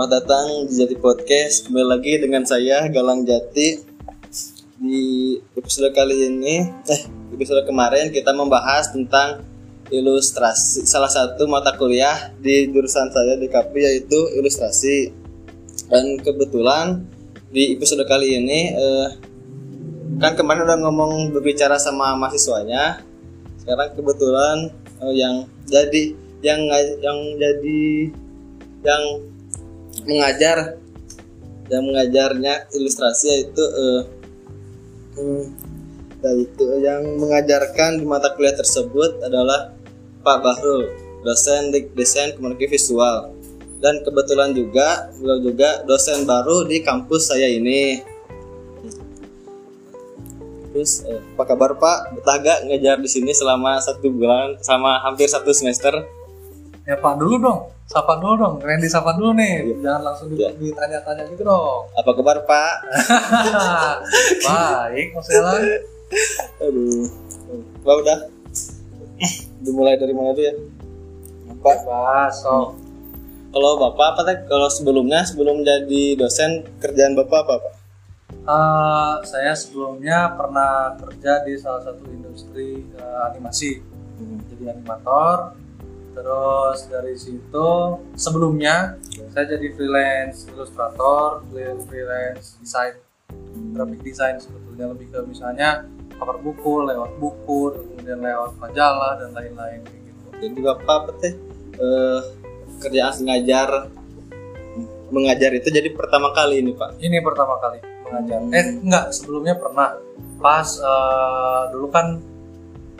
Selamat datang di Jati Podcast. Kembali lagi dengan saya Galang Jati. Di episode kali ini, eh episode kemarin kita membahas tentang ilustrasi. Salah satu mata kuliah di jurusan saya di KAPI yaitu ilustrasi. Dan kebetulan di episode kali ini eh, kan kemarin udah ngomong berbicara sama mahasiswanya. Sekarang kebetulan eh, yang jadi yang yang jadi yang mengajar. Yang mengajarnya ilustrasi yaitu eh, hmm, itu yang mengajarkan di mata kuliah tersebut adalah Pak Bahrul dosen di desain komunikasi visual. Dan kebetulan juga beliau juga dosen baru di kampus saya ini. Terus eh, apa kabar Pak? Betah gak ngajar di sini selama satu bulan sama hampir satu semester Ya Pak dulu dong, sapa dulu dong. Randy sapa dulu nih, Iya. jangan langsung Iya. ditanya-tanya gitu dong. apa kabar Pak Baik, Mas Elan. Aduh. Pak udah. Dimulai dari mana dulu ya? Pak, Bahas, so. kalau Bapak apa teh? Kalau sebelumnya sebelum jadi dosen kerjaan Bapak apa, Pak? Eh, saya sebelumnya pernah kerja di salah satu industri eh, animasi, jadi animator. Terus dari situ sebelumnya saya jadi freelance ilustrator, freelance desain, graphic design sebetulnya lebih ke misalnya cover buku, lewat buku, kemudian lewat majalah dan lain-lain gitu. Jadi Bapak apa teh? Eh, kerjaan ngajar mengajar itu jadi pertama kali ini, Pak. Ini pertama kali mengajar. Eh enggak, sebelumnya pernah. Pas eh, dulu kan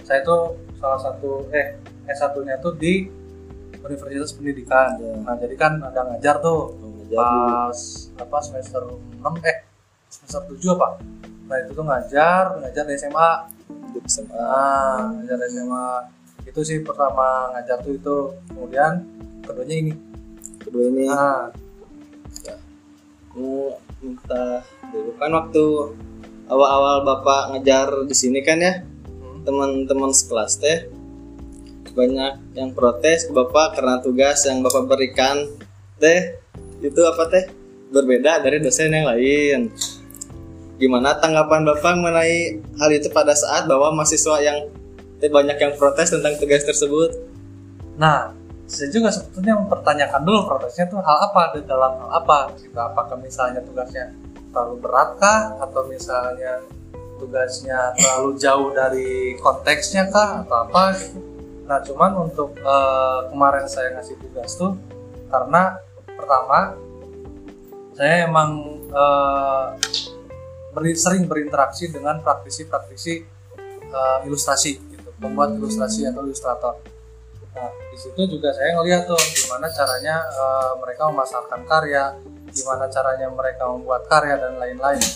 saya tuh salah satu eh S1-nya tuh di Universitas Pendidikan. Nah, jadi kan ada ngajar tuh Mengajar di pas apa semester 6 eh semester 7 apa? Nah, itu tuh ngajar, ngajar di SMA. di SMA. Nah, ngajar di SMA. Itu sih pertama ngajar tuh itu. Kemudian keduanya ini. Kedua ini Nah, mau minta dulu kan waktu awal-awal Bapak ngajar di sini kan ya, hmm, teman-teman sekelas teh banyak yang protes ke bapak karena tugas yang bapak berikan. Teh itu apa teh? Berbeda dari dosen yang lain. Gimana tanggapan bapak mengenai hal itu pada saat bahwa mahasiswa yang teh banyak yang protes tentang tugas tersebut? Nah, saya juga sebetulnya mempertanyakan dulu protesnya tuh hal apa di dalam hal apa gitu. Apakah misalnya tugasnya terlalu beratkah atau misalnya tugasnya terlalu jauh dari konteksnya kah? Atau apa gitu. Nah, cuman untuk eh, kemarin saya ngasih tugas tuh karena pertama saya emang eh, beri- sering berinteraksi dengan praktisi-praktisi eh, ilustrasi gitu, pembuat ilustrasi atau ilustrator. Nah, di situ juga saya ngeliat tuh gimana caranya eh, mereka memasarkan karya, gimana caranya mereka membuat karya dan lain-lain.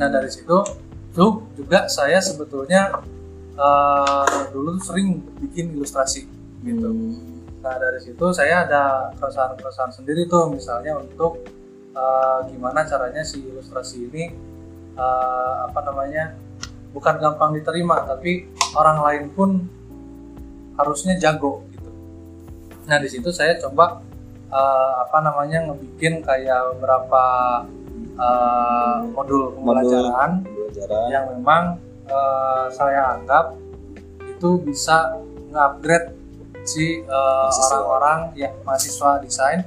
Nah, dari situ tuh juga saya sebetulnya eh, dulu tuh sering bikin ilustrasi gitu. Nah, dari situ saya ada keresahan-keresahan sendiri tuh misalnya untuk eh, gimana caranya si ilustrasi ini eh, apa namanya? bukan gampang diterima tapi orang lain pun harusnya jago gitu. Nah di situ saya coba eh, apa namanya ngebikin kayak beberapa eh, modul pembelajaran pembelajaran yang memang eh, saya anggap itu bisa nge-upgrade si eh, orang-orang yang mahasiswa desain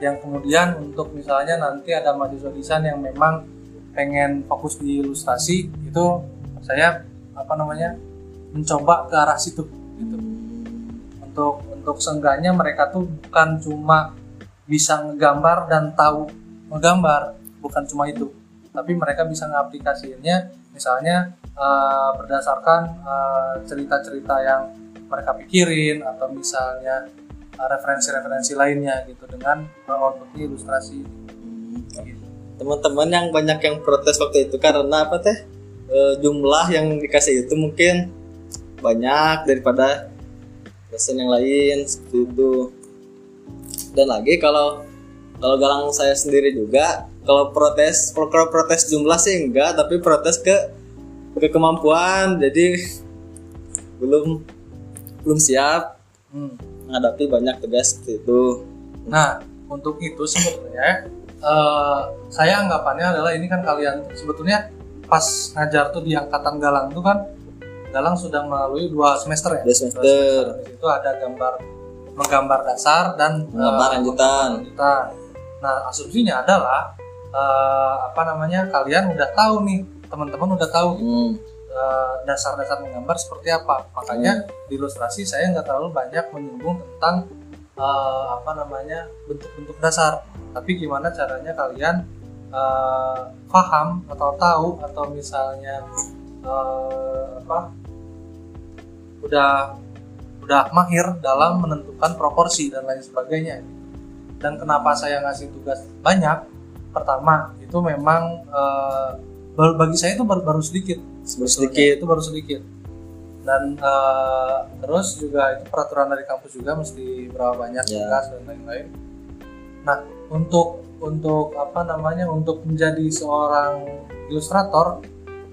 yang kemudian untuk misalnya nanti ada mahasiswa desain yang memang pengen fokus di ilustrasi itu saya apa namanya mencoba ke arah situ gitu. Untuk untuk seenggaknya mereka tuh bukan cuma bisa ngegambar dan tahu ngegambar bukan cuma itu tapi mereka bisa ngaplikasiinnya misalnya eh, berdasarkan eh, cerita-cerita yang mereka pikirin atau misalnya eh, referensi-referensi lainnya gitu dengan outputnya ilustrasi. Gitu. teman-teman yang banyak yang protes waktu itu karena apa teh? Eh, jumlah yang dikasih itu mungkin banyak daripada dosen yang lain seperti itu. Dan lagi kalau kalau galang saya sendiri juga kalau protes kalau protes jumlah sih enggak tapi protes ke ke kemampuan jadi belum belum siap Hmm. menghadapi banyak tugas itu Nah, untuk itu sebetulnya eh, saya anggapannya adalah ini kan kalian sebetulnya pas ngajar tuh di angkatan Galang tuh kan Galang sudah melalui dua semester ya Dua semester. di situ ada gambar menggambar dasar dan Menggambar eh, lanjutan. lanjutan. nah asumsinya adalah eh, apa namanya kalian udah tahu nih teman-teman udah tahu Hmm. eh, dasar-dasar menggambar seperti apa. Makanya di ilustrasi saya nggak terlalu banyak menyinggung tentang eh, apa namanya bentuk-bentuk dasar. Tapi gimana caranya kalian eh, paham atau tahu atau misalnya eh, apa udah udah mahir dalam menentukan proporsi dan lain sebagainya. Dan kenapa saya ngasih tugas banyak? Pertama itu memang eh, baru- bagi saya itu baru, baru sedikit. Baru sedikit. itu baru sedikit. Dan eh, terus juga itu peraturan dari kampus juga mesti berapa banyak Ya. tugas dan lain-lain. Nah untuk untuk apa namanya untuk menjadi seorang ilustrator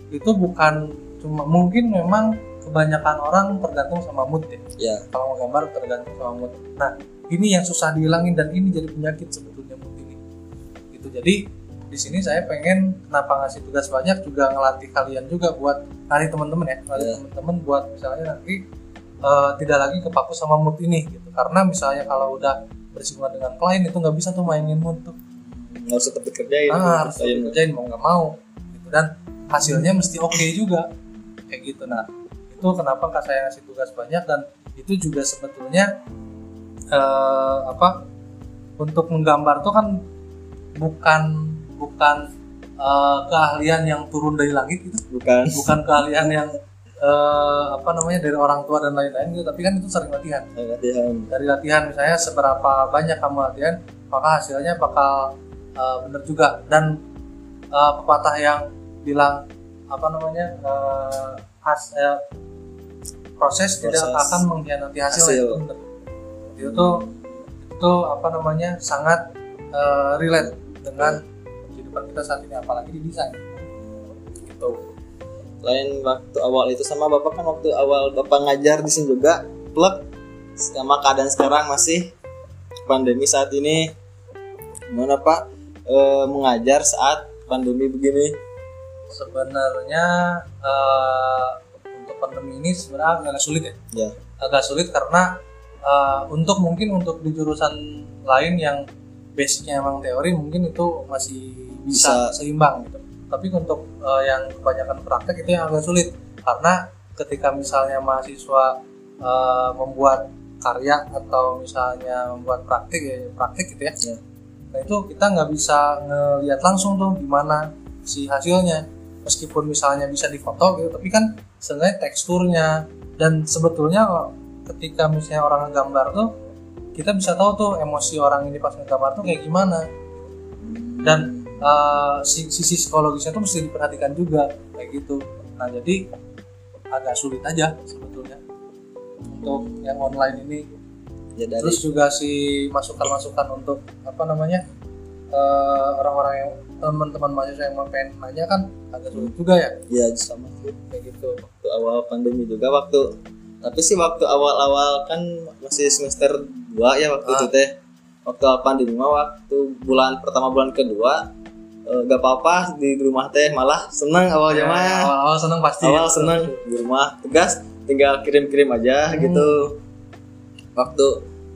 itu bukan cuma mungkin memang kebanyakan orang tergantung sama mood ya. Ya. kalau mau gambar tergantung sama mood. Nah ini yang susah dihilangin dan ini jadi penyakit sebetulnya mood ini. Gitu. Jadi di sini saya pengen kenapa ngasih tugas banyak juga ngelatih kalian juga buat ngelatih teman-teman ya ngelatih Iya. teman-teman buat misalnya nanti eh, tidak lagi kepaku sama mood ini gitu karena misalnya kalau udah bersinggungan dengan klien itu nggak bisa tuh mainin mood tuh usah tetap dikerjain. ah, harus Klien. kerjain mau nggak mau gitu dan hasilnya mesti oke juga kayak gitu nah itu kenapa kak saya ngasih tugas banyak dan itu juga sebetulnya eh, apa untuk menggambar tuh kan bukan bukan eh, keahlian yang turun dari langit gitu Bukan. bukan keahlian yang eh, apa namanya dari orang tua dan lain-lain gitu tapi kan itu sering latihan Latihan. dari latihan misalnya seberapa banyak kamu latihan maka hasilnya bakal uh, bener juga dan uh, pepatah yang bilang apa namanya uh, has, eh, proses, tidak Proses. akan mengkhianati hasil, Hasil. itu bener. itu itu apa namanya sangat uh, relate dengan kehidupan kita saat ini apalagi di desain. Gitu. Lain waktu awal itu sama bapak kan waktu awal bapak ngajar di sini juga plek sama keadaan sekarang masih pandemi saat ini. Gimana pak? Eh, mengajar saat pandemi begini? Sebenarnya eh, untuk pandemi ini sebenarnya agak sulit ya. Ya. Agak sulit karena eh, untuk mungkin untuk di jurusan lain yang basicnya emang teori mungkin itu masih bisa, Bisa. seimbang gitu. Tapi untuk eh, yang kebanyakan praktek itu yang agak sulit. Karena ketika misalnya mahasiswa eh, membuat karya atau misalnya membuat praktik ya praktik gitu ya. Ya. nah itu kita nggak bisa ngelihat langsung tuh gimana si hasilnya. Meskipun misalnya bisa difoto gitu tapi kan sebenarnya teksturnya. Dan sebetulnya ketika misalnya orang ngegambar tuh kita bisa tahu tuh emosi orang ini pas ngegambar tuh kayak gimana. Dan uh, si- sisi psikologisnya tuh mesti diperhatikan juga kayak gitu. Nah jadi agak sulit aja sebetulnya untuk yang online ini. Ya dari terus juga si masukan-masukan untuk apa namanya eh, orang-orang yang teman-teman mahasiswa yang mau pengen nanya kan agak sulit juga ya. Ya sama sih. Kayak gitu. Waktu awal pandemi juga waktu tapi sih waktu awal-awal kan masih semester 2 ya waktu Ah. itu teh. Waktu awal pandemi mah waktu bulan pertama bulan kedua eh, gak apa-apa di rumah teh malah seneng awalnya Ya, mah awal-awal seneng pasti. Awal ya. seneng di rumah tugas tinggal kirim-kirim aja Hmm. gitu. Waktu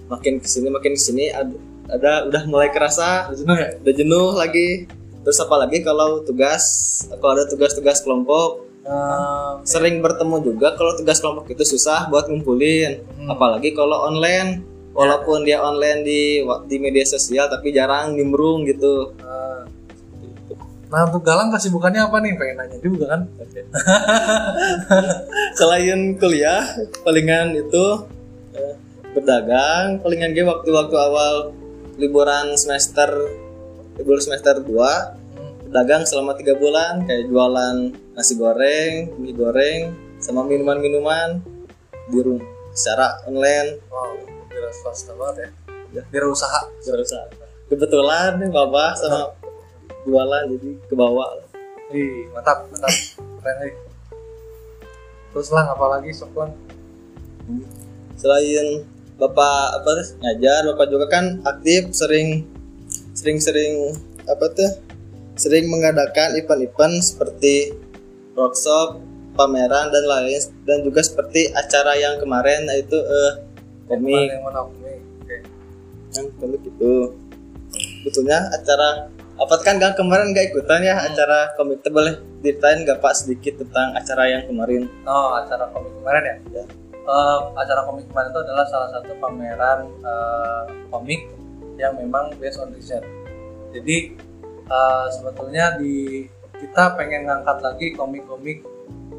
makin ke sini makin ke sini ada, ada udah mulai kerasa. Udah jenuh ya? Udah jenuh lagi. Terus apalagi kalau tugas kalau ada tugas-tugas kelompok? Eh, sering bertemu juga kalau tugas kelompok itu susah buat ngumpulin. Hmm. apalagi kalau online. Walaupun dia online di di media sosial tapi jarang nimbrung gitu. Eh, nah untuk Galang kesibukannya apa nih? Pengen nanya juga kan? Selain kuliah palingan itu eh, berdagang. Palingan gue waktu-waktu awal liburan semester libur semester 2 Hmm, dagang selama tiga bulan. Kayak jualan nasi goreng mie goreng sama minuman-minuman. Di rumah secara online. Wow kira swasta banget ya. Ya. kira usaha. Berusaha kebetulan nih bapak sama jualan jadi ke bawah Ih, mantap mantap. Keren nih terus lang apalagi sok lang selain bapak apa ngajar bapak juga kan aktif sering sering-sering apa tuh sering mengadakan event-event seperti workshop pameran dan lain dan juga seperti acara yang kemarin yaitu eh, komik. Yang mana komik? Yang komik itu. Betulnya acara apa kan gak kemarin gak ikutan ya acara komik boleh ceritain gak pak sedikit tentang acara yang kemarin? Oh acara komik kemarin ya, Ya. Eh, acara komik kemarin itu adalah salah satu pameran eh, komik yang memang based on research. Jadi eh, sebetulnya di kita pengen ngangkat lagi komik-komik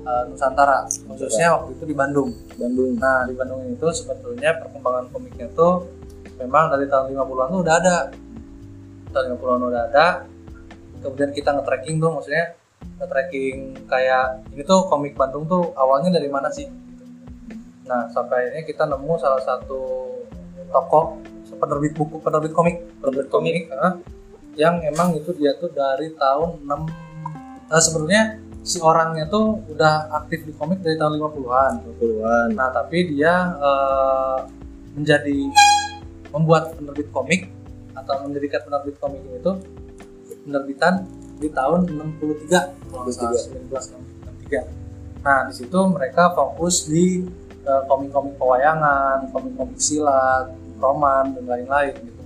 eh, Nusantara. Khususnya waktu itu di Bandung. Bandung. Nah di Bandung itu sebetulnya perkembangan komiknya tuh memang dari tahun 50-an tuh udah ada. Tahun 50-an udah ada. Kemudian kita nge-tracking tuh maksudnya nge-tracking kayak ini tuh komik Bandung tuh awalnya dari mana sih? Nah sampai akhirnya kita nemu salah satu toko penerbit buku penerbit komik penerbit komik ah, yang emang itu dia tuh dari tahun 6 nah, sebenarnya si orangnya tuh udah aktif di komik dari tahun 50-an 20-an Nah, tapi dia eh, menjadi membuat penerbit komik atau mendirikan penerbit komik itu penerbitan di tahun 63 kalau nggak salah 1963. Nah, di situ mereka fokus di eh, komik-komik pewayangan, komik-komik silat, roman dan lain-lain gitu.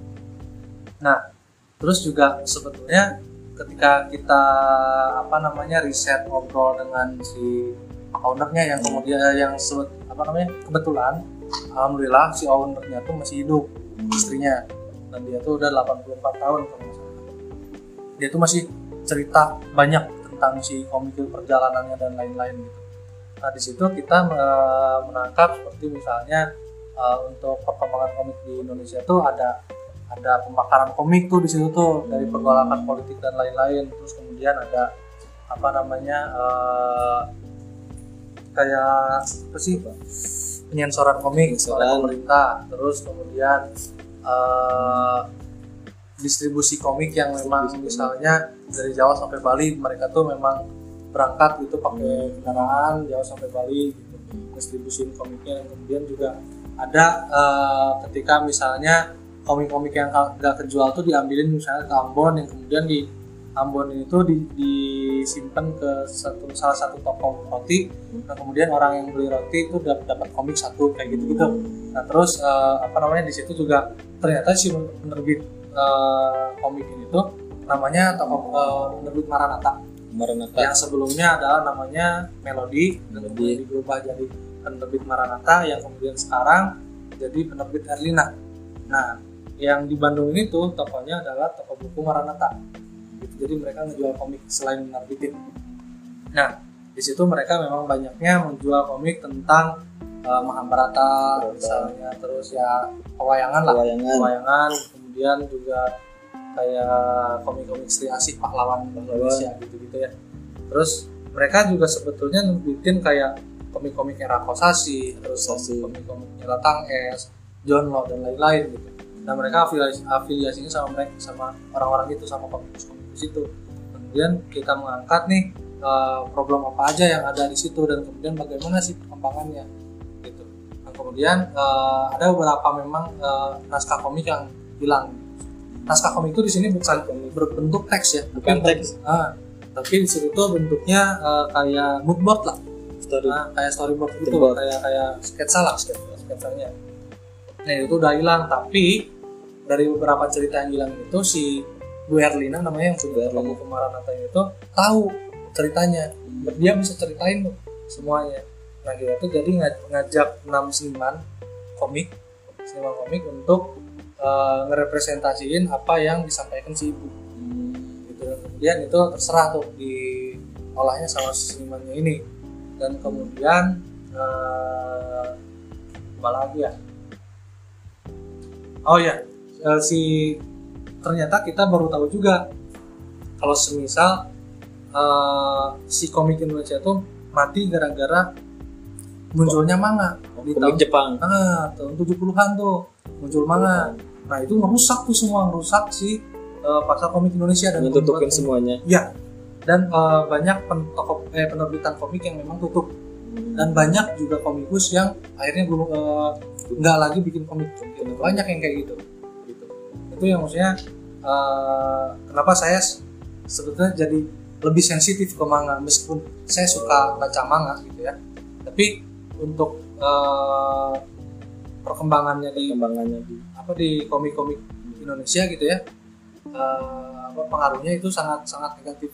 Nah, terus juga sebetulnya ketika kita apa namanya riset ngobrol dengan si ownernya yang kemudian yang sebut apa namanya kebetulan alhamdulillah si ownernya tuh masih hidup istrinya dan dia tuh udah 84 tahun kalau salah. Dia tuh masih cerita banyak tentang si komik perjalanannya dan lain-lain gitu. Nah di situ kita menangkap seperti misalnya eh, untuk perkembangan komik di Indonesia tuh ada ada pembakaran komik tuh di situ tuh dari pergolakan politik dan lain-lain. Terus kemudian ada apa namanya eh, kayak apa sih penyensoran komik oleh pemerintah. Terus kemudian eh, distribusi komik yang memang misalnya dari Jawa sampai Bali mereka tuh memang berangkat gitu pakai kendaraan Jawa sampai Bali gitu distribusin komiknya. Dan kemudian juga ada eh, ketika misalnya komik-komik yang nggak kejual tuh diambilin misalnya ke Ambon yang kemudian di Ambon itu di, disimpan ke satu salah satu toko roti. Nah kemudian orang yang beli roti itu dapat dapat komik satu kayak gitu gitu nah terus eh, apa namanya di situ juga ternyata si penerbit eh, komik ini tuh namanya toko eh, penerbit Maranatha. Maranatha. Yang sebelumnya adalah namanya Melody dan kemudian berubah jadi penerbit Maranatha yang kemudian sekarang jadi penerbit Erlina. Nah, yang di Bandung ini tuh tokonya adalah toko buku Maranatha. Gitu. Jadi mereka ngejual komik selain menerbitin. Nah, di situ mereka memang banyaknya menjual komik tentang eh, Mahabharata misalnya, terus ya pewayangan lah. Pewayangan. pewayangan kemudian juga kayak komik-komik Sri Asih pahlawan Indonesia gitu-gitu ya. Terus mereka juga sebetulnya bikin kayak komik-komik era Kosasi terus komik-komiknya Latang Es John Law dan lain-lain gitu. Nah mereka afiliasi afiliasinya sama mereka sama orang-orang itu sama komikus-komikus itu kemudian kita mengangkat nih eh, problem apa aja yang ada di situ dan kemudian bagaimana sih perkembangannya gitu dan kemudian eh, ada beberapa memang eh, naskah komik yang hilang naskah komik itu di sini bukan berbentuk teks ya Bukan tapi teks. ah, tapi di situ tuh bentuknya kayak mood board lah story Nah, kayak storyboard gitu, Storyboard. kayak kayak sketsa lah sketsa sketsanya. Nah itu udah hilang, tapi dari beberapa cerita yang hilang itu si Bu Erlina namanya yang punya buku Maranatha itu tahu ceritanya, dia bisa ceritain tuh semuanya. Nah kita tuh jadi ngaj- ngajak enam seniman komik, seniman komik untuk eh, ngerepresentasiin apa yang disampaikan si ibu. Gitu. Dan kemudian itu terserah tuh diolahnya sama senimannya ini. Dan kemudian eh, apa lagi ya? Oh ya eh, si ternyata kita baru tahu juga. Kalau semisal eh, si komik Indonesia tuh mati gara-gara munculnya manga di tahun Jepang. Ah, tahun 70-an tuh muncul manga. Nah itu ngerusak tuh semua ngerusak si eh, pasar komik Indonesia dan membuat- semuanya. Ya, dan eh, banyak pen- toko eh, penerbitan komik yang memang tutup. Dan banyak juga komikus yang akhirnya belum eh, nggak lagi bikin komik. Gitu. banyak yang kayak gitu. Gitu. Itu yang maksudnya eh, kenapa saya sebetulnya jadi lebih sensitif ke manga meskipun saya suka baca manga gitu ya. Tapi untuk eh, perkembangannya di Perkembangannya di apa di komik-komik Indonesia gitu ya eh, apa pengaruhnya itu sangat sangat negatif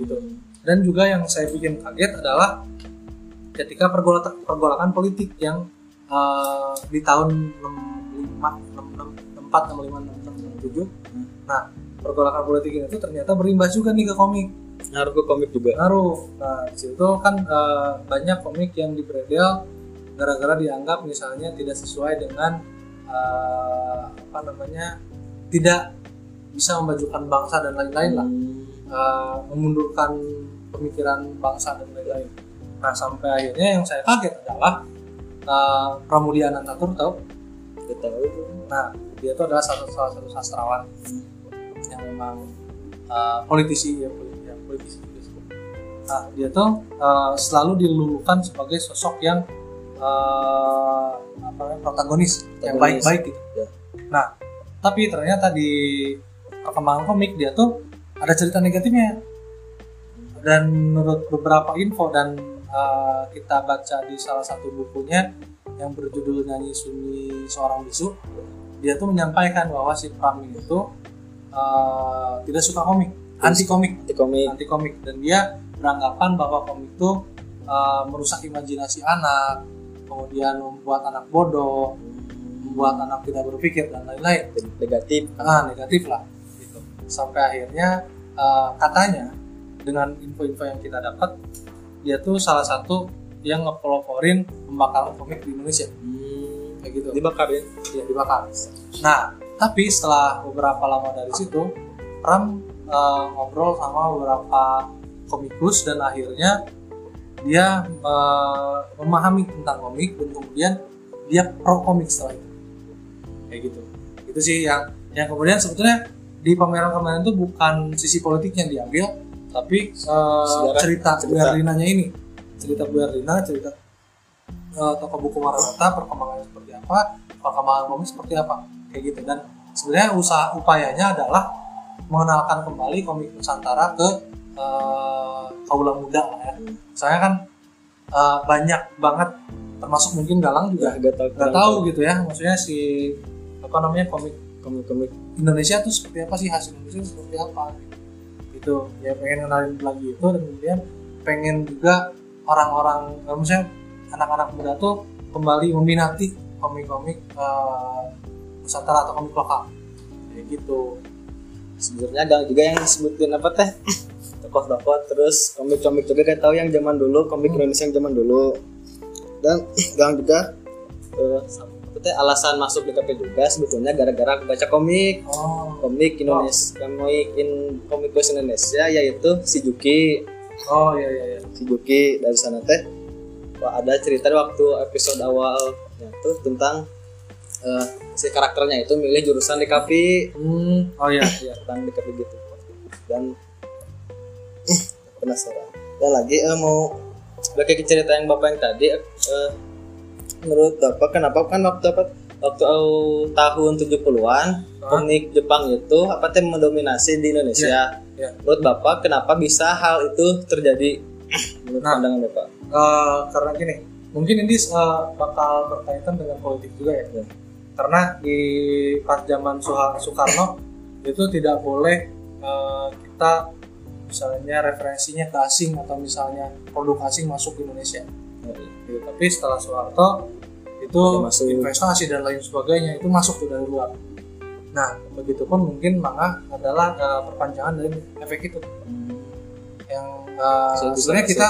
gitu. Dan juga yang saya bikin kaget adalah ketika pergolakan pergolakan politik yang eh, di tahun 65 66 64 65 66 67 nah pergolakan politik ini tuh ternyata berimbas juga nih ke komik. Ngaruh ke komik juga. Ngaruh. Nah di situ kan eh, banyak komik yang dibredel gara-gara dianggap misalnya tidak sesuai dengan eh, apa namanya tidak bisa memajukan bangsa dan lain-lain lah. Eh, memundurkan pemikiran bangsa dan lain-lain. Nah sampai akhirnya yang saya kaget adalah uh, Pramudia Anantatur tahu? Tahu. Nah dia itu adalah salah, salah satu sastrawan yang memang uh, politisi ya, poli- ya, politisi. juga. Nah dia tuh uh, selalu dilulukan sebagai sosok yang uh, apa namanya protagonis, yang Protagonis. baik-baik gitu. Ya. Nah tapi ternyata di perkembangan komik dia tuh ada cerita negatifnya dan menurut beberapa info dan uh, kita baca di salah satu bukunya yang berjudul nyanyi sunyi seorang bisu dia tuh menyampaikan bahwa si Pram itu uh, tidak suka komik anti komik. di komik. Anti komik. Dan dia beranggapan bahwa komik itu uh, merusak imajinasi anak kemudian membuat anak bodoh membuat anak tidak berpikir dan lain-lain. Negatif. Ah negatif lah gitu. Sampai akhirnya eh, katanya dengan info-info yang kita dapat dia tuh salah satu yang ngepeloporin pembakaran komik di Indonesia. Kayak gitu. Dibakar ya? Ya dibakar. Nah tapi setelah beberapa lama dari situ Ram eh, ngobrol sama beberapa komikus dan akhirnya dia eh, memahami tentang komik dan kemudian dia pro komik setelah itu. Kayak gitu. Itu sih yang yang kemudian sebetulnya di pameran kemarin itu bukan sisi politiknya yang diambil tapi Sejarah, cerita Bu cerita. Erlinanya ini. Cerita Bu Erlina cerita eh, toko buku Maranatha perkembangannya seperti apa perkembangan komik seperti apa kayak gitu. Dan sebenarnya usaha upayanya adalah mengenalkan kembali komik Nusantara ke eh, kaula muda lah ya. Saya kan eh, banyak banget termasuk mungkin Galang juga nggak tahu nggak tahu gitu ya. Maksudnya si apa namanya komik komik komik Indonesia tuh seperti apa sih? Hasil Indonesia seperti apa? Gitu. Ya pengen kenalin lagi itu dan kemudian pengen juga orang-orang eh, maksudnya anak-anak muda tuh kembali meminati komik-komik eh, Nusantara atau komik lokal. Kayak gitu. Sebenarnya ada juga yang sebutin apa teh? Tokoh-tokoh terus komik-komik juga kan tahu yang zaman dulu komik Indonesia yang zaman dulu. Dan gang juga eh, apa teh alasan masuk DKP juga sebetulnya gara-gara aku baca komik. Oh. Komik Indonesia komik in komik Indonesia yaitu si Juki. Oh iya iya iya. Si Juki dari sana teh. Wah, ada cerita di waktu episode awalnya tuh tentang eh, si karakternya itu milih jurusan DKP hmm oh iya. Iya tentang DKP gitu. Dan penasaran. Dan lagi eh, mau balik ke cerita yang bapak yang tadi eh, menurut bapak kenapa kan waktu apa waktu eh, tahun 70-an komik Jepang itu apa teh mendominasi di Indonesia? Iya. menurut bapak kenapa bisa hal itu terjadi? Menurut Nah. pandangan bapak. Eh, karena gini mungkin ini eh, bakal berkaitan dengan politik juga ya. Ya. Karena di pas zaman Soekarno itu tidak boleh eh, kita misalnya referensinya ke asing atau misalnya produk asing masuk ke Indonesia gitu. tapi setelah Soeharto itu masuk. investasi dan lain sebagainya itu masuk tuh dari luar nah begitupun mungkin manga adalah eh, perpanjangan dari efek itu yang uh, sebenarnya kita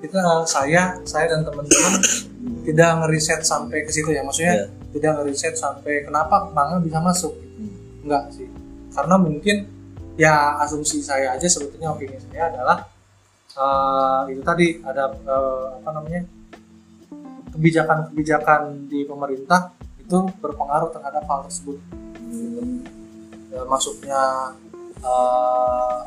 kita uh, saya saya dan teman-teman tidak ngeriset sampai ke situ ya maksudnya Iya. Tidak ngeriset sampai kenapa manga bisa masuk. Enggak sih. Karena mungkin ya asumsi saya aja sebetulnya opini saya adalah uh, itu tadi ada uh, apa namanya kebijakan-kebijakan di pemerintah itu berpengaruh terhadap hal tersebut. Ya, maksudnya eh,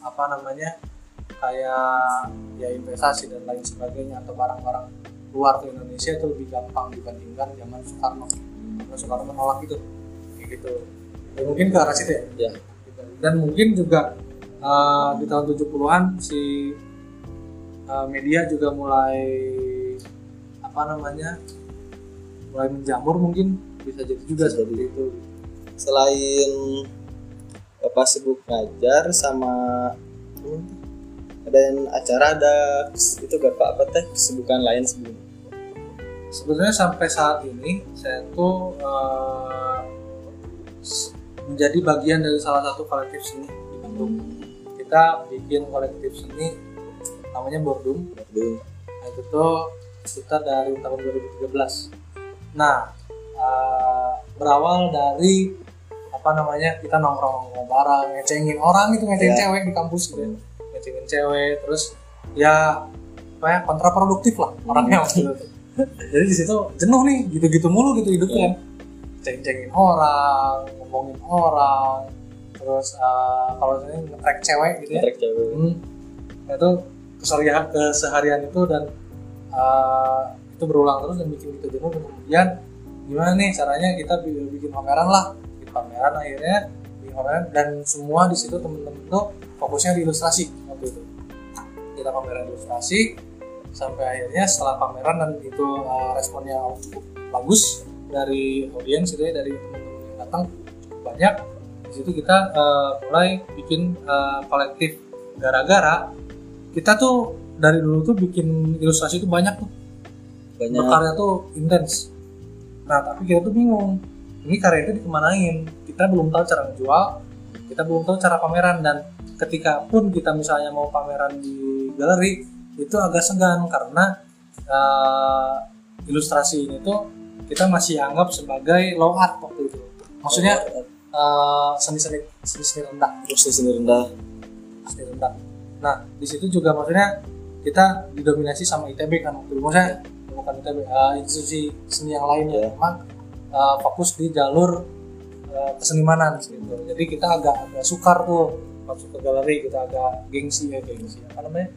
apa namanya kayak ya investasi dan lain sebagainya atau barang-barang luar ke Indonesia itu lebih gampang dibandingkan zaman Soekarno. Karena Soekarno menolak itu. Kayak gitu. Ya, mungkin ke arah situ ya. Ya. Dan mungkin juga uh, di tahun 70-an si uh, media juga mulai apa namanya mulai menjamur mungkin. Bisa jadi juga Bisa seperti itu. Selain bapak sibuk ngajar sama hmm, ada yang acara ada itu gak pak apa teh kesibukan lain sebelum sebenarnya sampai saat ini saya tuh uh, s- menjadi bagian dari salah satu kolektif seni di Bandung kita bikin kolektif seni namanya Bordum Aduh, Nah, itu tuh kita dari tahun 2013. Nah, eh, berawal dari apa namanya kita nongkrong nongkrong bareng, ngecengin orang itu ngecengin Ya. cewek di kampus gitu, ya. ngecengin cewek, terus ya apa ya kontraproduktif lah orangnya waktu itu. Jadi di situ jenuh nih, gitu-gitu mulu gitu hidupnya. Ceng-cengin orang, ngomongin orang, terus eh, kalau saya nge-track cewek gitu ya, trek cewek. Hmm. Nah, itu keseharian keseharian itu dan uh, itu berulang terus dan bikin kita jenuh dan kemudian gimana nih caranya kita bi- bikin pameran lah. Bikin pameran akhirnya bikin pameran dan semua di situ temen-temen tuh fokusnya di ilustrasi waktu itu. Kita pameran ilustrasi sampai akhirnya setelah pameran dan itu uh, responnya cukup bagus dari audiens itu ya dari teman-teman yang datang cukup banyak. Di situ kita uh, mulai bikin uh, kolektif gara-gara kita tuh dari dulu tuh bikin ilustrasi itu banyak tuh. Banyak. Berkarya tuh intens. Nah tapi kita tuh bingung ini karya itu dikemanain? Kita belum tahu cara menjual kita belum tahu cara pameran. Dan ketika pun kita misalnya mau pameran di galeri itu agak segan karena eh, ilustrasi ini tuh kita masih anggap sebagai low art waktu itu maksudnya eh, seni-seni seni-seni rendah terus seni rendah seni rendah. Nah, di situ juga maksudnya kita didominasi sama ITB kan waktu itu. Maksudnya bukan ITB, eh, institusi seni yang lain yang Iya. memang eh, fokus di jalur eh, kesenimanan gitu. Jadi kita agak agak sukar tuh masuk ke galeri, kita agak gengsi ya gengsi apa namanya?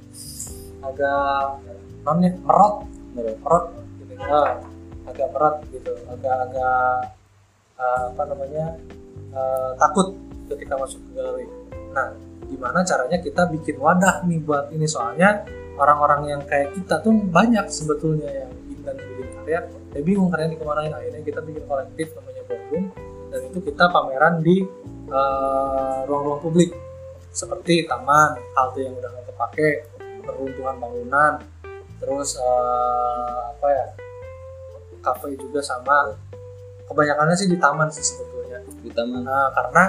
Agak non ya, merot, merot gitu. Ah, agak berat gitu, agak-agak eh, apa namanya? eh, takut ketika masuk ke galeri. Nah, gimana caranya kita bikin wadah nih buat ini? Soalnya orang-orang yang kayak kita tuh banyak sebetulnya yang ingin bikin karya. Ya bingung karyanya dikemanain. Akhirnya kita bikin kolektif namanya Boardroom dan itu kita pameran di eh, ruang-ruang publik. Seperti taman halte yang udah nggak terpakai peruntuhan bangunan terus eh, apa ya kafe juga sama. Kebanyakannya sih di taman sih sebetulnya. Di taman. Nah, karena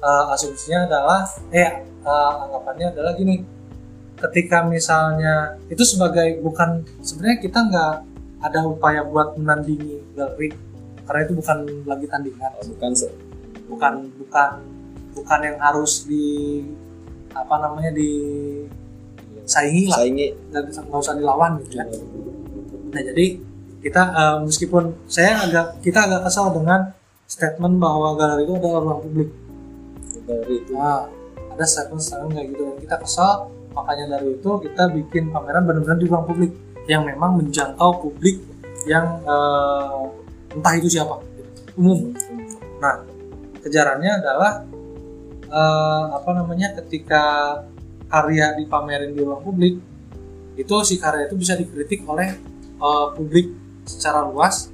uh, asumsinya adalah eh uh, anggapannya adalah gini. Ketika misalnya itu sebagai bukan sebenarnya kita nggak ada upaya buat menandingi galeri karena itu bukan lagi tandingan, bukan se- bukan bukan bukan yang harus di apa namanya di saingi lah, saingi. Nggak bisa- nggak usah dilawan gitu ya. Nah jadi kita uh, meskipun saya agak kita agak kesal dengan statement bahwa galeri itu adalah ruang publik. dari itu Nah, ada statement-statement kayak gitu. Dan kita kesal makanya dari itu kita bikin pameran benar-benar di ruang publik. Yang memang menjangkau publik yang eh, entah itu siapa. Umum. Nah, kejarannya adalah eh, apa namanya ketika karya dipamerin di ruang publik itu si karya itu bisa dikritik oleh eh, publik secara luas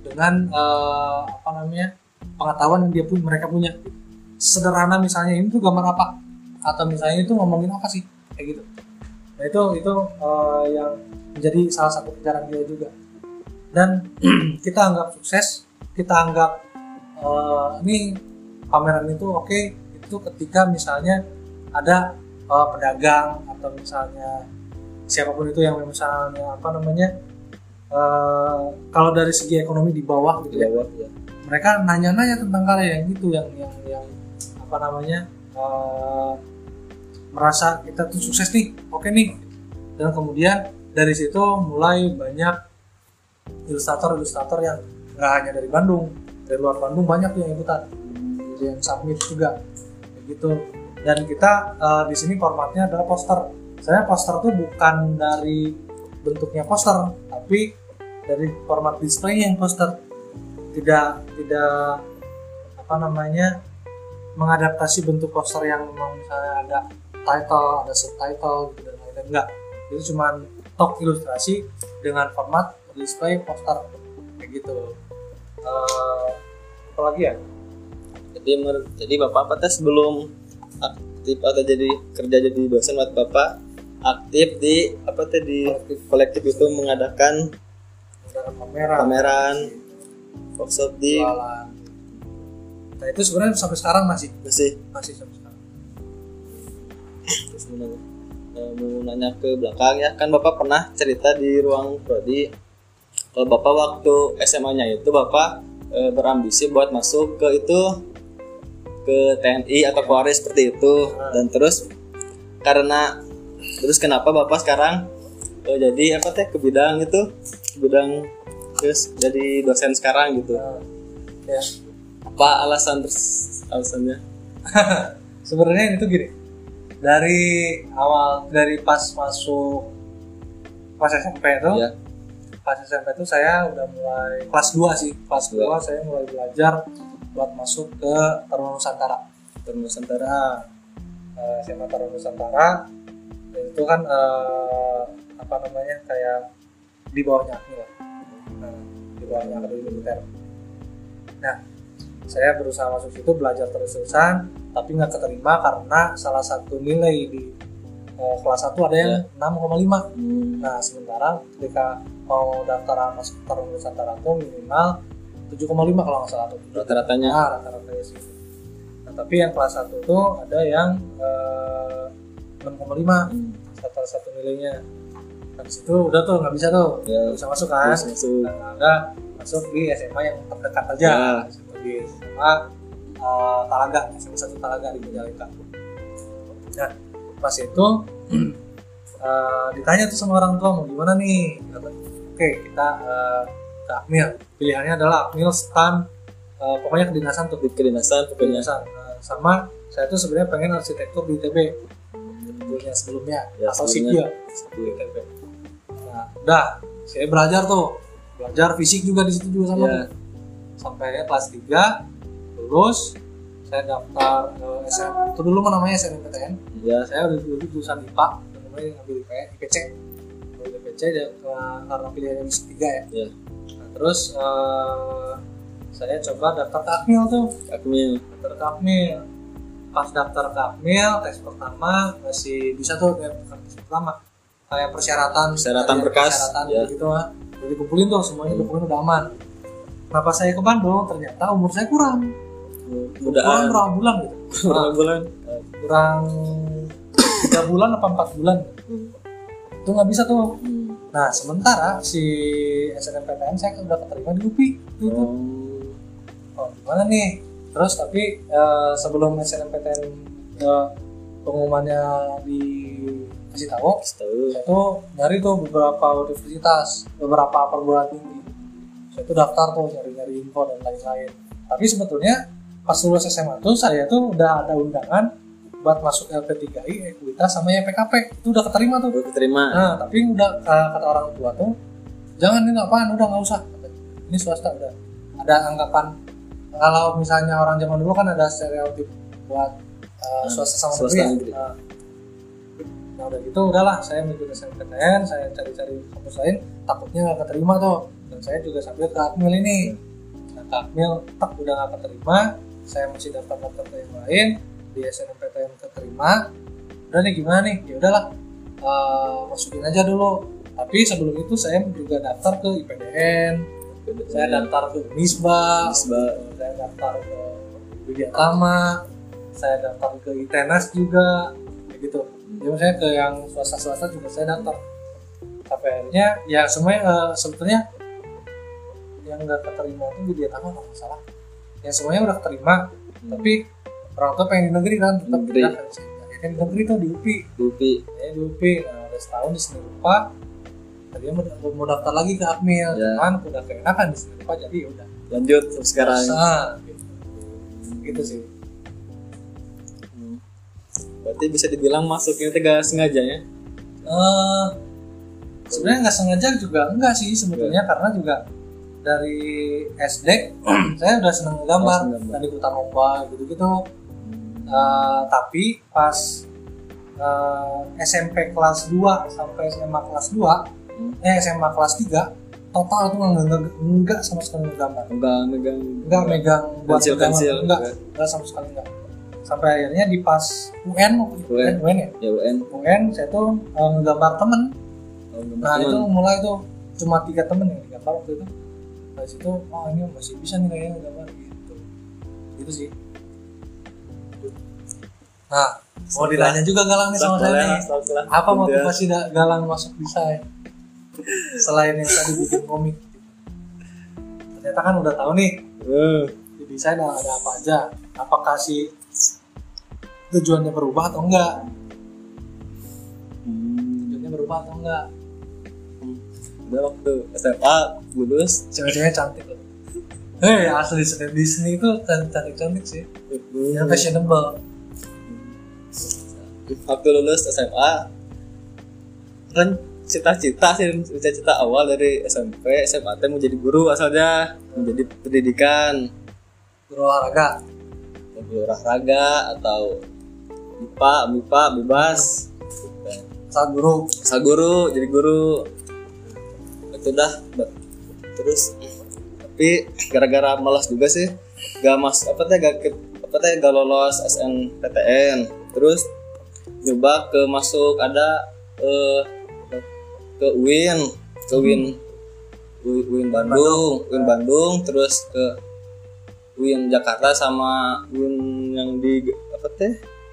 dengan eh, apa namanya pengetahuan yang dia pun mereka punya. Sederhana misalnya ini tuh gambar apa? Atau misalnya itu ngomongin apa sih? Kayak gitu. Nah itu itu eh, yang menjadi salah satu kejaran dia juga. Dan kita anggap sukses kita anggap eh, ini pameran itu oke itu ketika misalnya ada eh, pedagang atau misalnya siapa pun itu yang misalnya apa namanya eh, kalau dari segi ekonomi di bawah gitu ya bawah ya mereka nanya-nanya tentang karya yang gitu yang yang yang apa namanya eh, merasa kita tuh sukses nih oke nih. Dan kemudian dari situ mulai banyak ilustrator-ilustrator yang nggak hanya dari Bandung dari luar Bandung banyak yang ikutan. Jadi yang submit juga kayak gitu dan kita eh, di sini formatnya adalah poster. Saya poster tuh bukan dari bentuknya poster tapi dari format display yang poster. Tidak tidak apa namanya mengadaptasi bentuk poster yang memang misalnya ada title ada subtitle gitu dan lain-lain. Enggak. Itu cuma tok ilustrasi dengan format display poster. Kayak gitu. Eh, apa lagi ya? Jadi jadi bapak apa sebelum aktif atau jadi kerja jadi dosen buat bapak aktif di apa teh di kolektif itu mengadakan ada kamera pameran workshop di jualan. Nah itu sebenarnya sampai sekarang masih? Masih. Masih sampai sekarang. Terus mau nanya, eh, mau nanya ke belakang ya. Kan bapak pernah cerita di ruang prodi kalau bapak waktu SMA-nya itu bapak eh, berambisi buat masuk ke itu ke TNI atau Polri seperti itu. Dan terus karena terus kenapa bapak sekarang eh, jadi apa teh ke bidang itu? Ke bidang terus jadi dosen sekarang gitu. Nah, ya. Apa alasan terus alasannya? Sebenarnya itu gini dari awal dari pas masuk pas SMP itu ya pas SMP itu saya udah mulai kelas 2 sih. Kelas 2 saya mulai belajar buat masuk ke Taruna Nusantara. Terus Nusantara. Nah eh, SMA Taruna Nusantara. Itu kan eh, apa namanya kayak di bawahnya Akmil lah. Nah, di bawahnya Akademi Militer. Nah saya berusaha masuk situ belajar terus-terusan tapi nggak keterima karena salah satu nilai di eh, kelas 1 ada yang 6,5 hmm. Nah, sementara ketika mau daftar masuk Taruna Nusantara itu minimal 7,5 kalau nggak salah tuh. rata-ratanya Nah, rata-rata ya sih. Nah, tapi yang kelas 1 itu ada yang eh, 6,5 Hmm. satu satu nilainya. Habis itu udah tuh nggak bisa tuh, Ya. nggak bisa masuk kan. Terus masuk. Nah, ada masuk di SMA yang terdekat aja. Ya. Situ Di SMA eh, Talaga, SMA 1 Talaga di Majalengka. Nah, pas itu eh, ditanya tuh sama orang tua mau gimana nih oke kita eh, ke Akmil pilihannya adalah Akmil stan eh, pokoknya kedinasan tuh. Di kedinasan pokoknya. Kedinasan. Nah, sama saya tuh sebenarnya pengen arsitektur di ITB sebelumnya sebelumnya. Ya, atau sebelumnya. SIP di ITB nah udah. Saya belajar tuh. Belajar fisik juga di situ juga sama Ya. tuh. Sampai kelas 3 lulus. Saya daftar ke SM itu dulu mah namanya SNMPTN ya. Saya udah dulu jurusan IPA kemudian ngambil IPA, IPC IPC dan eh, karena pilihannya bisa tiga ya. Nah, terus eh, saya coba daftar ke Akmil tuh. Akmil daftar ke Akmil pas daftar ke Akmil tes pertama masih bisa tuh kayak bukan tes pertama kayak persyaratan. Persyaratan berkas, persyaratan ya. gitu lah udah dikumpulin tuh semuanya dokumen udah aman. Kenapa saya ke Bandung ternyata umur saya kurang. Kurang mudaan berapa bulan gitu? Berapa bulan. Kurang tiga bulan apa empat bulan. Itu nggak bisa tuh. Hmm. Nah sementara si SNMPTN saya udah keterima di UPI itu Oh. oh gimana nih? Terus tapi eh, sebelum SNMPTN eh, pengumumannya dikasih tahu tahu. saya tuh nyari tuh beberapa universitas beberapa perguruan tinggi. Saya tuh daftar tuh nyari-nyari info dan lain-lain. Tapi sebetulnya pas lulus SMA tuh saya tuh udah ada undangan buat masuk LP3I, Ekuitas sama YPKP itu udah keterima tuh. Udah diterima nah tapi udah eh, kata orang tua tuh jangan ini apaan? Udah nggak usah. Ini swasta udah. Ada anggapan kalau misalnya orang zaman dulu kan ada stereotip buat Hmm, swasta sama swasta negeri, ya. Nah, nah udah gitu udahlah saya mengikuti SNMPTN saya cari-cari kampus lain takutnya nggak keterima tuh. Dan saya juga sambil ke Akmil ini. Nah ke Akmil tak udah nggak keterima. Saya masih daftar daftar yang lain di SNMPTN keterima udah nih gimana nih? Ya udahlah eh, masukin aja dulu. Tapi sebelum itu saya juga daftar ke IPDN saya daftar ke Unisba Unisba. saya daftar ke Widya Tama saya daftar ke ITENAS juga gitu. Ya maksudnya ke yang swasta-swasta juga saya daftar. Sampai akhirnya ya semuanya eh, sebetulnya yang nggak keterima itu Widya Tama nggak salah ya semuanya udah keterima tapi orang tua pengen di negeri kan tetap Negeri. akhirnya di negeri tuh di UPI Lupi saya di UPI nah, udah setahun di seni rupa tadinya mau, mau daftar lagi ke Akmil. Ya. cuman udah keenakan di seni rupa jadi ya udah. Lanjut sampai sekarang. Nah, gitu. gitu sih. Hmm. berarti bisa dibilang masuknya itu gak sengaja ya? Eh, sebenarnya nggak sengaja juga enggak sih sebetulnya karena juga dari SD saya udah seneng gambar Oh, seneng gambar. ikutan lomba gitu Eh, tapi pas eh, SMP kelas 2 sampai SMA kelas 2 Hmm. eh SMA kelas 3 total tuh enggak, enggak, enggak sama sekali gambar enggak megang. Enggak megang buat pensil pensil enggak enggak sama sekali enggak sampai akhirnya di pas UN UN. UN ya? Ya UN UN saya tuh eh, ngegambar temen. Oh, nah teman. itu mulai tuh cuma tiga temen yang digambar waktu itu. Dari situ oh ini masih bisa nih kayaknya ngegambar. Gitu. Gitu sih nah mau ditanya juga galang nih sama saya nih. apa motivasi galang masuk desain selain yang tadi bikin komik. Ternyata kan udah tahu nih. Eh, di desain ada apa aja. Apakah si tujuannya berubah atau enggak? Hmm, tujuannya berubah atau enggak? Udah waktu SMA lulus. Cewek-ceweknya cantik loh. Hei, asli seni Disney itu cantik-cantik sih. Yang fashionable waktu lulus SMA kan cita-cita sih cita-cita awal dari SMP SMA teh mau jadi guru asalnya menjadi pendidikan. Guru olahraga? Guru olahraga atau MIPA MIPA bebas. Saat guru? Asal guru jadi guru. Itu dah terus tapi gara-gara malas juga sih gak mas apa teh gak ke- apa teh gak lolos SNPTN terus nyoba ke masuk ada eh, ke UIN ke UIN U- UIN Bandung. UIN Bandung terus ke UIN Jakarta sama UIN yang di apa teh?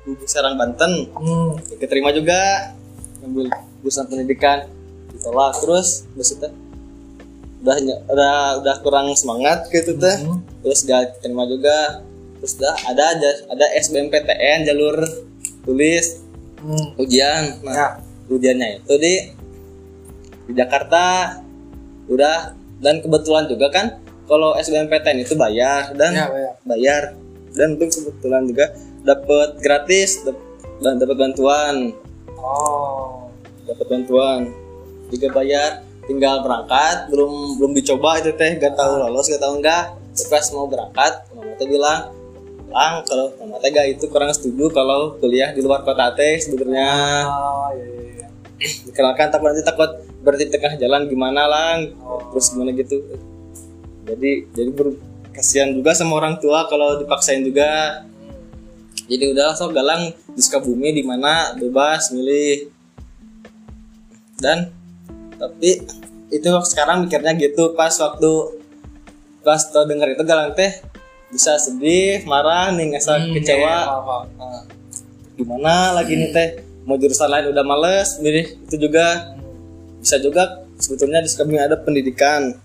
Di Serang Banten. Hmm. keterima juga ngambil jurusan pendidikan. Ditolak terus itu udah udah udah kurang semangat gitu teh. Hmm. terus gak terima juga. Terus dah ada ada SBMPTN jalur tulis Hmm. ujian nah ya. ujiannya itu di di Jakarta. Udah. Dan kebetulan juga kan kalau SBMPTN itu bayar dan ya ya bayar. Dan itu kebetulan juga dapat gratis dan dapat bantuan. Oh. Dapat bantuan. Juga bayar. Tinggal berangkat. Belum belum dicoba itu teh. Gak tahu lolos gak tahu enggak pas mau berangkat mama teh bilang lang kalau mama teh gak itu kurang setuju kalau kuliah di luar kota teh sebenarnya. Oh iya iya dikenalkan takut nanti takut berarti tengah jalan gimana lang? Oh. terus gimana gitu. Jadi jadi ber, kasihan juga sama orang tua kalau dipaksain juga. Jadi udah sok galang di Sukabumi di mana bebas milih. Dan tapi itu sekarang mikirnya gitu pas waktu pas tau denger itu galang teh bisa sedih marah nih ngerasa Hmm, kecewa. iya. Nah, gimana lagi nih teh? Mau jurusan lain udah males milih itu juga. Bisa juga sebetulnya di Sukabumi ada pendidikan.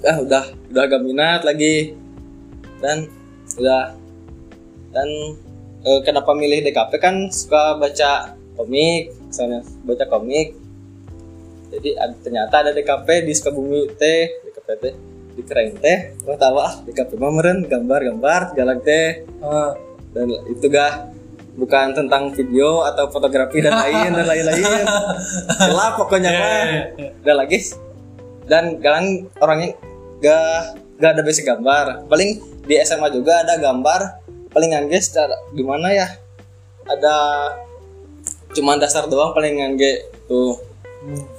Ah udah udah gak minat lagi. Dan udah. Dan eh, kenapa milih DKP kan suka baca komik misalnya baca komik. Jadi ad- ternyata ada DKP di Sukabumi teh DKP teh di keren teh ah DKP mah meren gambar-gambar jalan teh. Eh, dan itu gak bukan tentang video atau fotografi dan lain dan lain-lain. Gelap pokoknya mah. Dan lagi dan kalian orangnya gak gak ada basic gambar. Paling di SMA juga ada gambar. Paling ngangge secara gimana ya? Ada cuman dasar doang paling ngangge tuh. Hmm.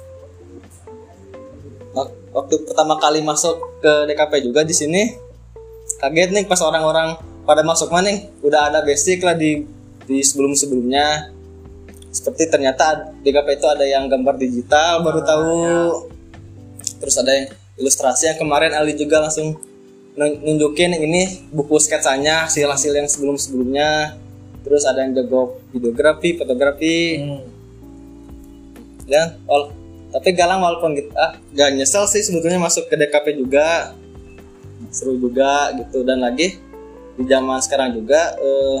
Wak- waktu pertama kali masuk ke DKP juga di sini. Kaget nih pas orang-orang pada masuk mana nih udah ada basic lah di di sebelum sebelumnya seperti ternyata DKP itu ada yang gambar digital baru tahu. terus ada yang ilustrasi yang kemarin Ali juga langsung nun- nunjukin ini buku sketsanya hasil-hasil yang sebelum sebelumnya terus ada yang jago videografi fotografi. Hmm. dan wal tapi galang walaupun gitu ah gak nyesel sih sebetulnya masuk ke DKP juga. Seru juga gitu. Dan lagi di zaman sekarang juga eh,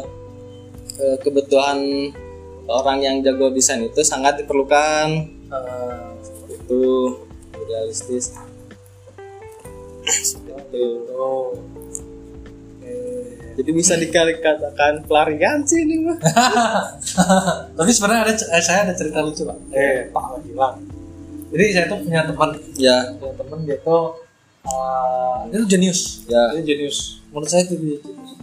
eh, kebutuhan orang yang jago desain itu sangat diperlukan. Eh, itu realistis. Seperti itu. oh. Jadi bisa dikatakan pelarian sih ini mah. Tapi sebenarnya ada eh, saya ada cerita lucu pak. Eh pak lagi bilang jadi saya tuh punya teman ya punya teman dia tuh eh, dia tuh jenius. Ya. dia jenius. Menurut saya itu dia jenius.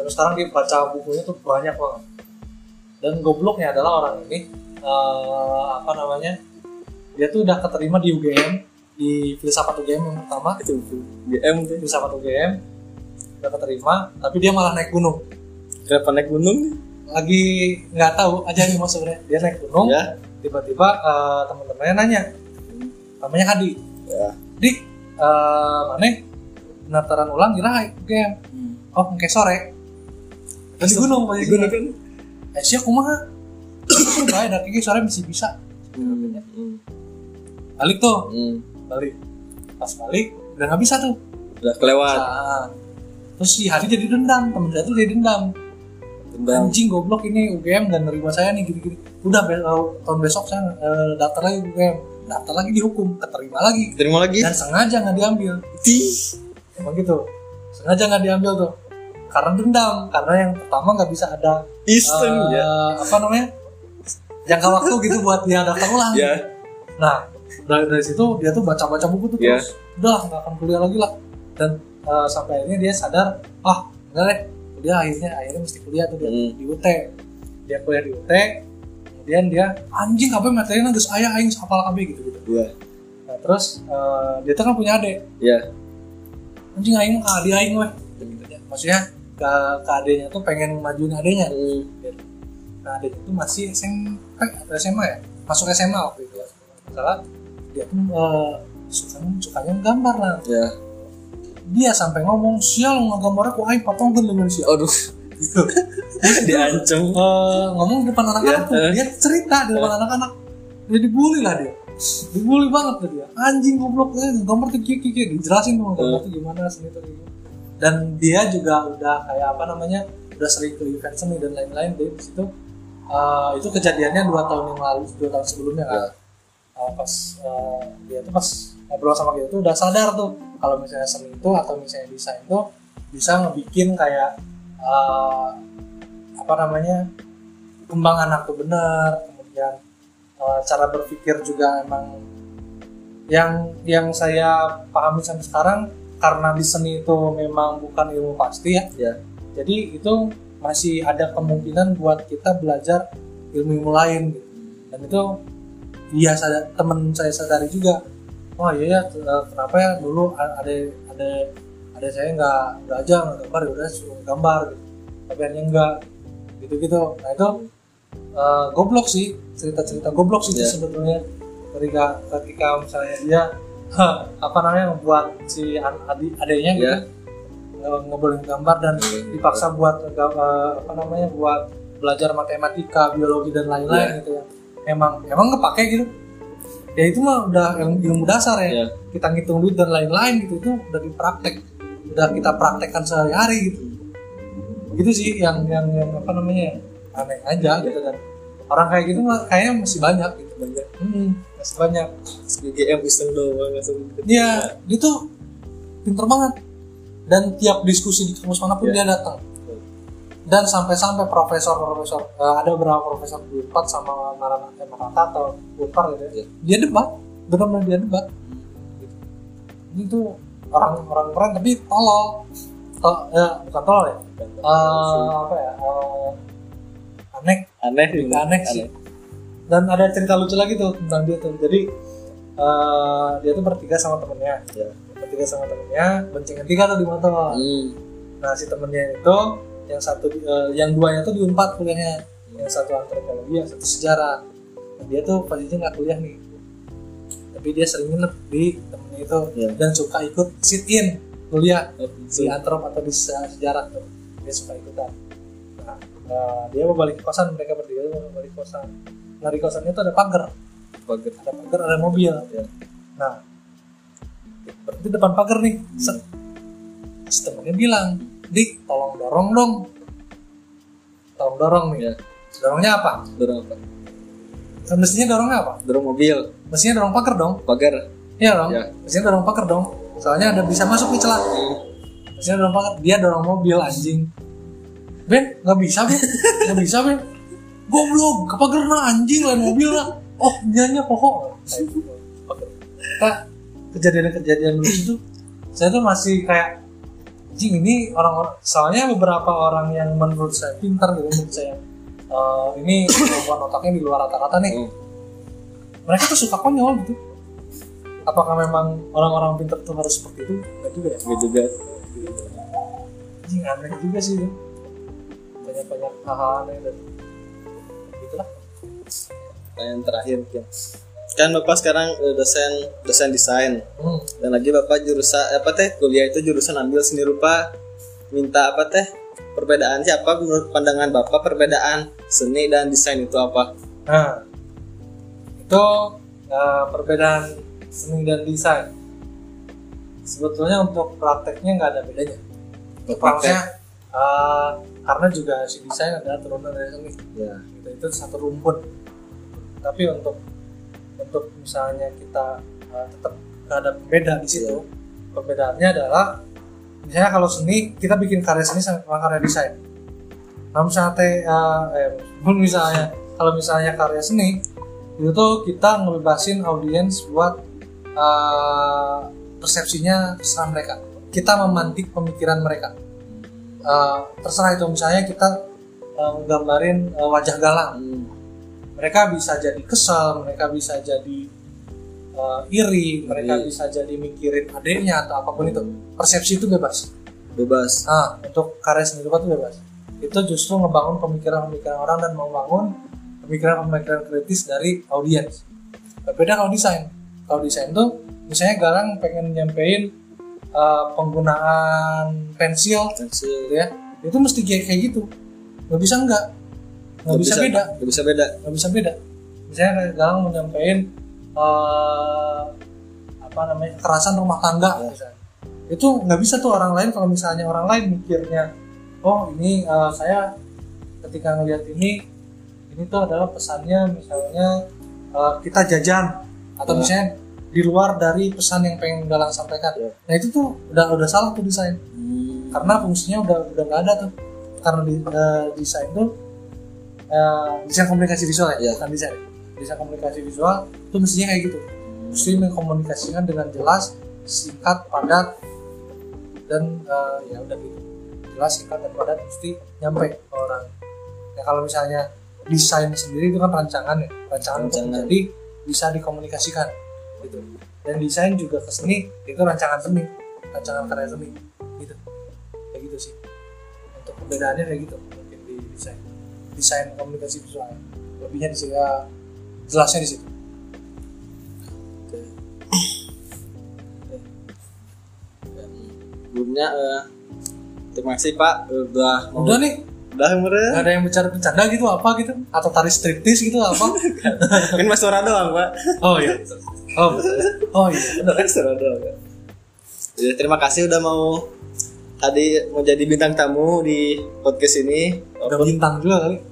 Terus sekarang dia baca bukunya tuh banyak banget. Dan gobloknya adalah orang ini eh, apa namanya dia tuh udah keterima di UGM di filsafat UGM yang pertama. Itu GM tuh filsafat UGM udah keterima tapi dia malah naik gunung. Kenapa naik gunung? Lagi nggak tahu aja nih mas sebenarnya dia naik gunung ya tiba-tiba eh, teman-temannya nanya namanya Kadi ya. Dik eh mana? Pendaftaran ulang kira UGM oh kayak sore. Di gunung di gunung. Kan eh sih kumaha? Terus bae dah kiki sore bisa bisa. Hmm. Hmm. balik tuh. Hmm. balik. Pas balik udah nggak bisa tuh. Udah kelewat. Nah, terus si hari jadi dendam temen saya tuh jadi dendam tendang anjing goblok ini UGM dan nerima saya nih gini-gini udah be- eh, tahun besok saya eh, daftar lagi UGM daftar lagi dihukum keterima lagi. Terima lagi? Dan sengaja nggak diambil. Di. emang gitu. Sengaja nggak diambil tuh. Karena dendam. Karena yang pertama nggak bisa ada Eastern eh, ya. apa namanya jangka waktu gitu buat dia daftar ulang. Ya. Nah dari, dari situ dia tuh baca-baca buku tuh Ya. terus. Udah nggak akan kuliah lagi lah. Dan eh, sampai akhirnya dia sadar ah enggak deh kuliah akhirnya akhirnya mesti kuliah tuh dia Hmm. di UT dia kuliah di UT kemudian dia anjing apa materinya? Geus aya aing hafal KB gitu gitu ya nah terus eh, dia tuh kan punya adik. Ya anjing aing mah adik aing weh. Maksudnya ke, ke adiknya tuh pengen majuin adiknya. Hmm. nah adiknya tuh masih SMP atau SMA ya? Masuk SMA waktu itu. Salah dia tuh eh, suka sukanya gambar lah. Ya dia sampai ngomong sial ngegambarnya kok aing patongkeun dengan sial aduh. Gitu. Diancam Eh, ngomong di depan anak-anak Ya, tuh eh. dia cerita di depan anak-anak. Dia dibully lah dia. Dibully banget tuh dia. Anjing goblok eh, gambar tuh kiki kiki dijelasin tuh gambar tuh gimana seni tuh gimana. Dan dia juga udah kayak apa namanya udah sering ke event seni dan lain-lain jadi di situ. Eh, itu kejadiannya dua tahun yang lalu dua tahun sebelumnya kan. Ya. Eh, pas eh, dia tuh pas ngobrol sama kita tuh udah sadar tuh kalau misalnya seni itu atau misalnya desain itu bisa ngebikin kayak eh, apa namanya kembang anak tuh benar kemudian eh, cara berpikir juga emang yang yang saya pahami sampai sekarang karena di seni itu memang bukan ilmu pasti ya Ya. jadi itu masih ada kemungkinan buat kita belajar ilmu-ilmu lain gitu. dan itu dia sadar, temen saya sadari juga wah iya ya kenapa ya? Dulu ada ada ada saya nggak nggak aja nggak gambar ya udah suruh gambar gitu. Tapi hanya enggak gitu gitu nah itu eh, goblok sih cerita cerita goblok sih itu Iya. sebetulnya. Ketika ketika misalnya dia apa namanya membuat si adik adiknya gitu Iya. nggak boleh gambar dan dipaksa buat eh, apa namanya buat belajar matematika biologi dan lain-lain Iya. gitu ya. Emang emang kepake gitu ya itu mah udah ilmu, ilmu dasar ya Iya. kita ngitung duit dan lain-lain gitu itu udah dipraktek udah kita praktekkan sehari-hari gitu gitu sih yang yang yang apa namanya aneh aja gitu dan orang kayak gitu mah kayaknya masih banyak gitu banyak hmm, masih banyak GGM Eastern doang langsung Iya, dia tuh pinter banget. Dan tiap diskusi di kampus mana pun Iya. dia datang. Dan sampai-sampai profesor-profesor, eh, ada beberapa profesor di Unpad sama Maranatha Maranatha atau Unpar gitu ya. Iya. Dia debat, benar-benar dia debat. Gitu. Ini tuh orang-orang keren tapi tolol. To- ya, bukan tolol ya. Eh, apa ya? eh, aneh aneh Cerita aneh sih. dan ada cerita lucu lagi tuh tentang dia tuh jadi eh, dia tuh bertiga sama temennya Ya. bertiga sama temennya bencingan tiga tuh di motor Hmm. nah si temennya itu yang satu eh, yang duanya tuh di unpad kuliahnya. Yang satu antropologi yang satu sejarah. Nah, dia tuh posisinya nggak kuliah nih. Tapi dia sering nginep di temennya itu Ya. dan suka ikut sit in kuliah Oh, di antrop atau di se- sejarah tuh. Dia suka ikutan. Nah, eh, dia mau balik ke kosan mereka bertiga mau balik ke kosan. Nah di kosannya tuh ada pagar. Bagus. ada pagar ada mobil. Ya. nah berarti depan pagar nih. Set. Terus temennya bilang dik tolong dorong dong. Tolong dorong nih. Ya. dorongnya apa? Dorong apa? kan mestinya dorongnya apa? Dorong mobil, mestinya dorong pagar dong. Pagar. iya dong. Ya. mestinya dorong pagar dong. Soalnya ada bisa masuk nih celah. Mestinya dorong pagar. Dia dorong mobil anjing. Ben nggak bisa Ben. Nggak bisa Ben. Goblok ke pagar nah anjing lain mobil lah. Oh nyanya pokok. Nah kejadian-kejadian lucu tuh. Saya tuh masih kayak Jing ini orang soalnya beberapa orang yang menurut saya pintar gitu menurut saya eh, ini kemampuan otaknya di luar rata-rata nih. Hmm. mereka tuh suka konyol gitu. Apakah memang orang-orang pintar tuh harus seperti itu? Enggak juga ya? Gue juga. Jing aneh juga sih itu banyak-banyak hal-hal aneh dan gitulah yang terakhir mungkin kan bapak sekarang eh, dosen dosen desain hmm. dan lagi bapak jurusan apa teh kuliah itu jurusan ambil seni rupa minta apa teh perbedaan siapa menurut pandangan bapak perbedaan seni dan desain itu apa Nah, itu eh, perbedaan seni dan desain. Sebetulnya untuk prakteknya nggak ada bedanya. Untuk Maksudnya eh, karena juga si desain adalah turunan dari seni. ya Gitu, itu satu rumpun. Tapi untuk untuk misalnya kita eh, tetap ada pembeda di situ. Perbedaannya adalah misalnya kalau seni kita bikin karya seni sama karya desain. Kalau misalnya teh, eh, eh, misalnya kalau misalnya karya seni itu tuh kita ngebebasin audiens buat eh, persepsinya terserah mereka. Kita memantik pemikiran mereka. Eh, terserah itu misalnya kita eh, nggambarin eh, wajah galang. Hmm. Mereka bisa jadi kesel, mereka bisa jadi eh, iri, mereka Iri. bisa jadi mikirin adiknya atau apa pun itu. Persepsi itu bebas. bebas Nah, untuk karya seni rupa itu bebas. Itu justru ngebangun pemikiran-pemikiran orang dan membangun pemikiran-pemikiran kritis dari audiens. Berbeda kalau desain. Kalau desain tuh misalnya Galang pengen nyampein uh, penggunaan pensil pensil gitu ya. Itu mesti kayak kayak gitu. Nggak bisa enggak. Nggak bisa, beda. nggak bisa beda Nggak bisa beda. Misalnya kayak Galang mau nyampein uh, apa namanya kekerasan rumah tangga Ya. misalnya. Itu nggak bisa tuh orang lain kalau misalnya orang lain mikirnya oh ini uh, saya ketika ngelihat ini ini tuh adalah pesannya misalnya uh, kita jajan atau Ya. misalnya di luar dari pesan yang pengen Galang sampaikan. Ya. Nah itu tuh udah udah salah tuh desain Hmm. karena fungsinya udah udah nggak ada tuh karena di, eh, desain tuh eh, desain komunikasi visual ya, Iya. bukan desain desain komunikasi visual itu mestinya kayak gitu. Mesti mengkomunikasikan dengan jelas singkat padat dan eh, ya udah gitu. Jelas singkat dan padat mesti nyampe ke orang. Ya kalau misalnya desain sendiri itu kan rancangan ya. Rancangan, Rancangan. menjadi bisa dikomunikasikan gitu. Dan desain juga ke seni itu rancangan seni. Rancangan karya seni gitu. Kayak gitu sih. Untuk perbedaannya kayak gitu mungkin di desain desain komunikasi visual. Lebihnya di sini ya, jelasnya di situ. Sebelumnya eh, terima kasih Pak. Udah mau udah nih. Udah umurnya nggak ada yang bicara bercanda gitu apa gitu? Atau tari striptis gitu apa? Kan mas suara doang Pak. Oh iya. Oh betul. oh iya. Benar kan suara doang Pak. Ya, terima kasih udah mau tadi mau jadi bintang tamu di podcast ini. Udah bintang juga kali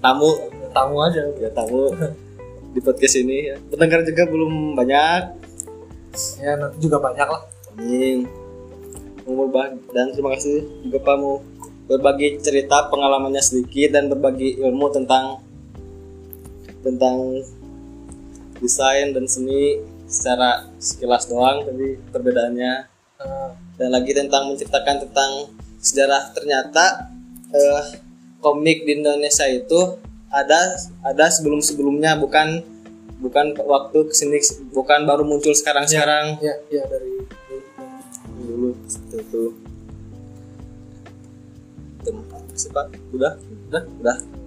tamu tamu aja. Ya tamu di podcast ini. Ya. pendengar juga belum banyak. Ya nanti juga banyak lah. Amin. Berbagi dan terima kasih juga Pak mau berbagi cerita pengalamannya sedikit dan berbagi ilmu tentang tentang desain dan seni secara sekilas doang tapi perbedaannya. Eh, dan lagi tentang menceritakan tentang sejarah ternyata eh, komik di Indonesia itu ada ada sebelum sebelumnya bukan bukan waktu ke sini bukan baru muncul sekarang sekarang ya ya dari dulu itu. Terima kasih pak udah? Udah? Udah